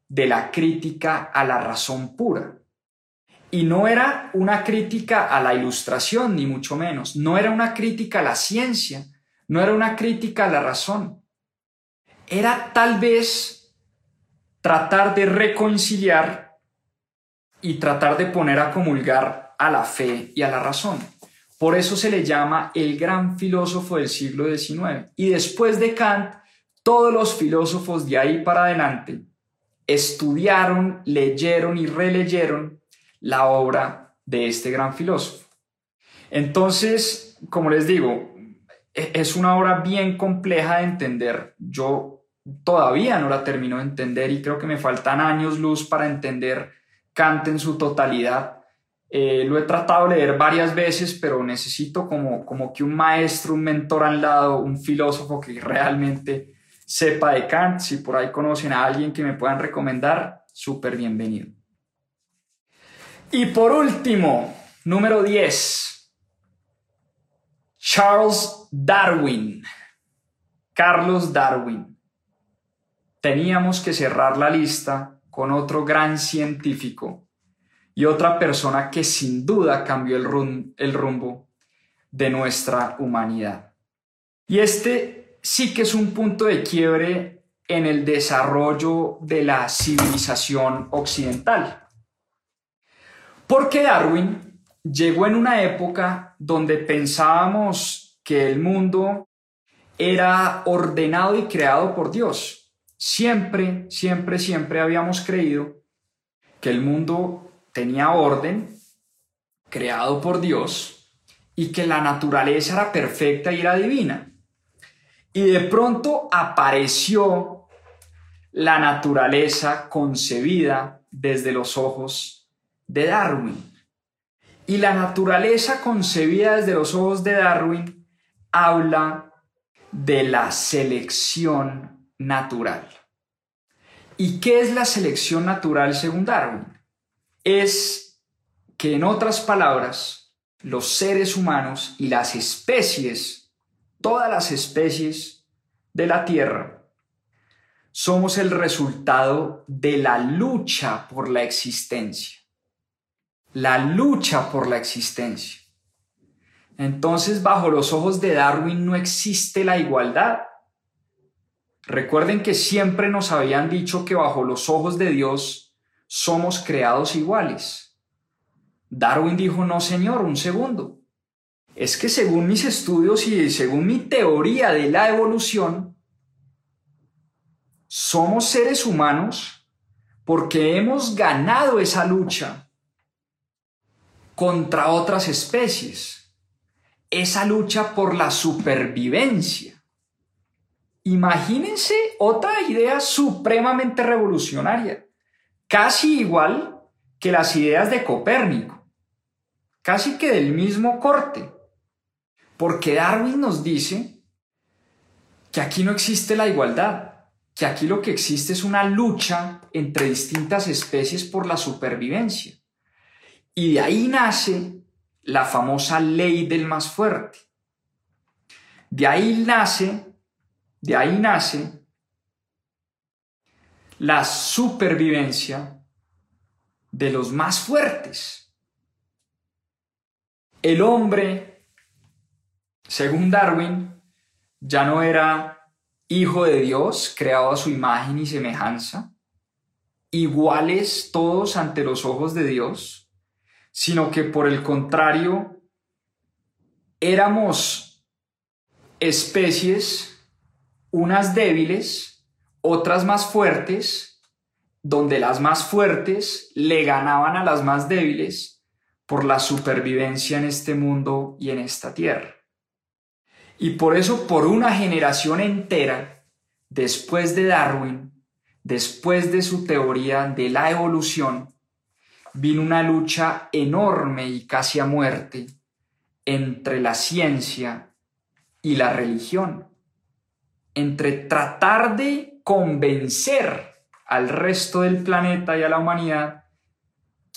de la crítica a la razón pura. Y no era una crítica a la ilustración, ni mucho menos. No era una crítica a la ciencia, no era una crítica a la razón. Era tal vez tratar de reconciliar y tratar de poner a comulgar a la fe y a la razón. Por eso se le llama el gran filósofo del siglo XIX. Y después de Kant, todos los filósofos de ahí para adelante estudiaron, leyeron y releyeron la obra de este gran filósofo. Entonces, como les digo, e-, es una obra bien compleja de entender. Yo todavía no la termino de entender y creo que me faltan años luz para entender Kant en su totalidad. Eh, lo he tratado de leer varias veces, pero necesito como, como que un maestro, un mentor al lado, un filósofo que realmente sepa de Kant. Si por ahí conocen a alguien que me puedan recomendar, súper bienvenido. Y por último, número 10, Charles Darwin. Carlos Darwin. Teníamos que cerrar la lista con otro gran científico y otra persona que sin duda cambió el, el rumbo de nuestra humanidad. Y este sí que es un punto de quiebre en el desarrollo de la civilización occidental. Porque Darwin llegó en una época donde pensábamos que el mundo era ordenado y creado por Dios. Siempre, siempre, siempre habíamos creído que el mundo tenía orden, creado por Dios, y que la naturaleza era perfecta y era divina. Y de pronto apareció la naturaleza concebida desde los ojos de Darwin. Y la naturaleza concebida desde los ojos de Darwin habla de la selección natural. ¿Y qué es la selección natural según Darwin? Es que en otras palabras, los seres humanos y las especies, todas las especies de la Tierra, somos el resultado de la lucha por la existencia. La lucha por la existencia. Entonces, bajo los ojos de Darwin no existe la igualdad. Recuerden que siempre nos habían dicho que bajo los ojos de Dios somos creados iguales. Darwin dijo, no señor, un segundo. Es que según mis estudios y según mi teoría de la evolución, somos seres humanos porque hemos ganado esa lucha contra otras especies, esa lucha por la supervivencia. Imagínense otra idea supremamente revolucionaria, casi igual que las ideas de Copérnico, casi que del mismo corte, porque Darwin nos dice que aquí no existe la igualdad, que aquí lo que existe es una lucha entre distintas especies por la supervivencia. Y de ahí nace la famosa ley del más fuerte. De ahí nace, de ahí nace la supervivencia de los más fuertes. El hombre, según Darwin, ya no era hijo de Dios, creado a su imagen y semejanza, iguales todos ante los ojos de Dios, sino que por el contrario, éramos especies, unas débiles, otras más fuertes, donde las más fuertes le ganaban a las más débiles por la supervivencia en este mundo y en esta tierra. Y por eso, por una generación entera, después de Darwin, después de su teoría de la evolución, vino una lucha enorme y casi a muerte entre la ciencia y la religión, entre tratar de convencer al resto del planeta y a la humanidad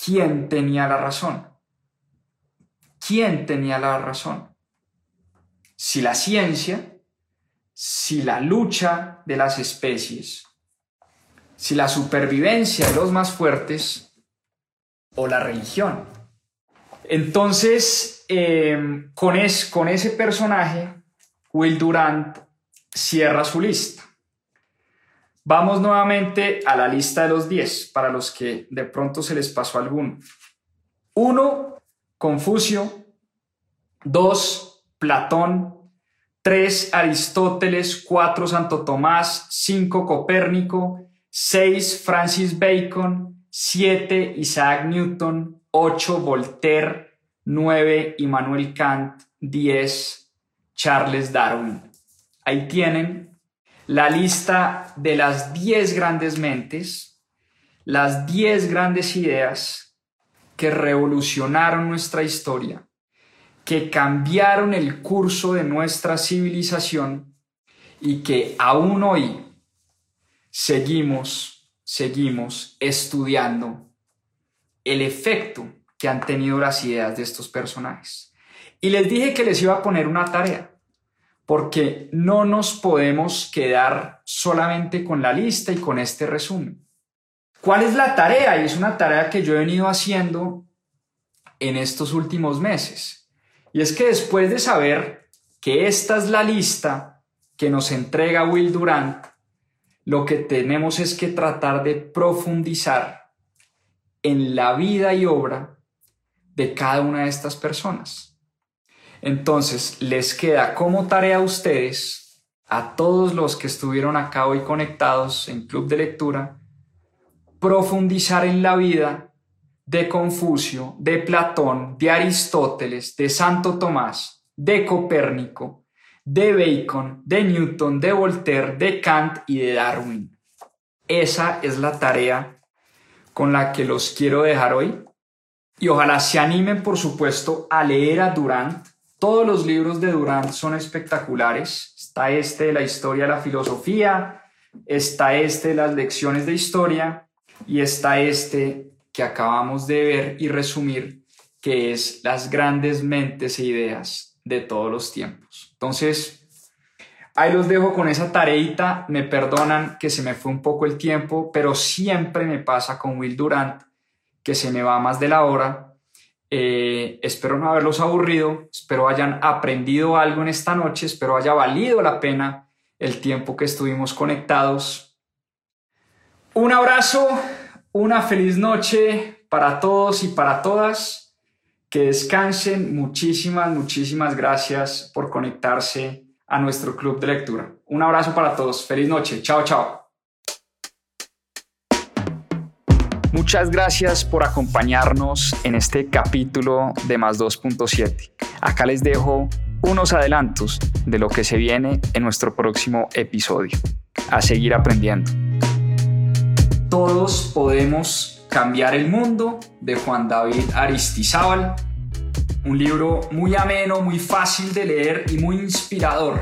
quién tenía la razón. ¿Quién tenía la razón? si la ciencia, si la lucha de las especies, si la supervivencia de los más fuertes o la religión. Entonces, em, con, con ese personaje, Will Durant cierra su lista. Vamos nuevamente a la lista de los 10, para los que de pronto se les pasó alguno. 1. Confucio. 2. Platón, 3 Aristóteles, 4 Santo Tomás, 5 Copérnico, 6 Francis Bacon, 7 Isaac Newton, 8 Voltaire, 9 Immanuel Kant, 10 Charles Darwin. Ahí tienen la lista de las 10 grandes mentes, las 10 grandes ideas que revolucionaron nuestra historia que cambiaron el curso de nuestra civilización y que aún hoy seguimos, seguimos estudiando el efecto que han tenido las ideas de estos personajes. Y les dije que les iba a poner una tarea, porque no nos podemos quedar solamente con la lista y con este resumen. ¿Cuál es la tarea? Y es una tarea que yo he venido haciendo en estos últimos meses. Y es que después de saber que esta es la lista que nos entrega Will Durant, lo que tenemos es que tratar de profundizar en la vida y obra de cada una de estas personas. Entonces, les queda como tarea a ustedes, a todos los que estuvieron acá hoy conectados en Club de Lectura, profundizar en la vida de Confucio, de Platón, de Aristóteles, de Santo Tomás, de Copérnico, de Bacon, de Newton, de Voltaire, de Kant y de Darwin. Esa es la tarea con la que los quiero dejar hoy. Y ojalá se animen, por supuesto, a leer a Durant. Todos los libros de Durant son espectaculares. Está este de la historia de la filosofía, está este de las lecciones de historia y está este que acabamos de ver y resumir, que es las grandes mentes e ideas de todos los tiempos. Entonces, ahí los dejo con esa tareita. Me perdonan que se me fue un poco el tiempo, pero siempre me pasa con Will Durant que se me va más de la hora. Eh, espero no haberlos aburrido, espero hayan aprendido algo en esta noche, espero haya valido la pena el tiempo que estuvimos conectados. Un abrazo, una feliz noche para todos y para todas. Que descansen. Muchísimas, muchísimas gracias por conectarse a nuestro club de lectura. Un abrazo para todos. Feliz noche. Chao, chao. Muchas gracias por acompañarnos en este capítulo de Más 2.7. Acá les dejo unos adelantos de lo que se viene en nuestro próximo episodio. A seguir aprendiendo. Todos podemos Cambiar el Mundo de Juan David Aristizábal. Un libro muy ameno, muy fácil de leer y muy inspirador.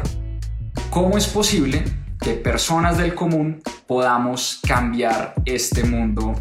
¿Cómo es posible que personas del común podamos cambiar este mundo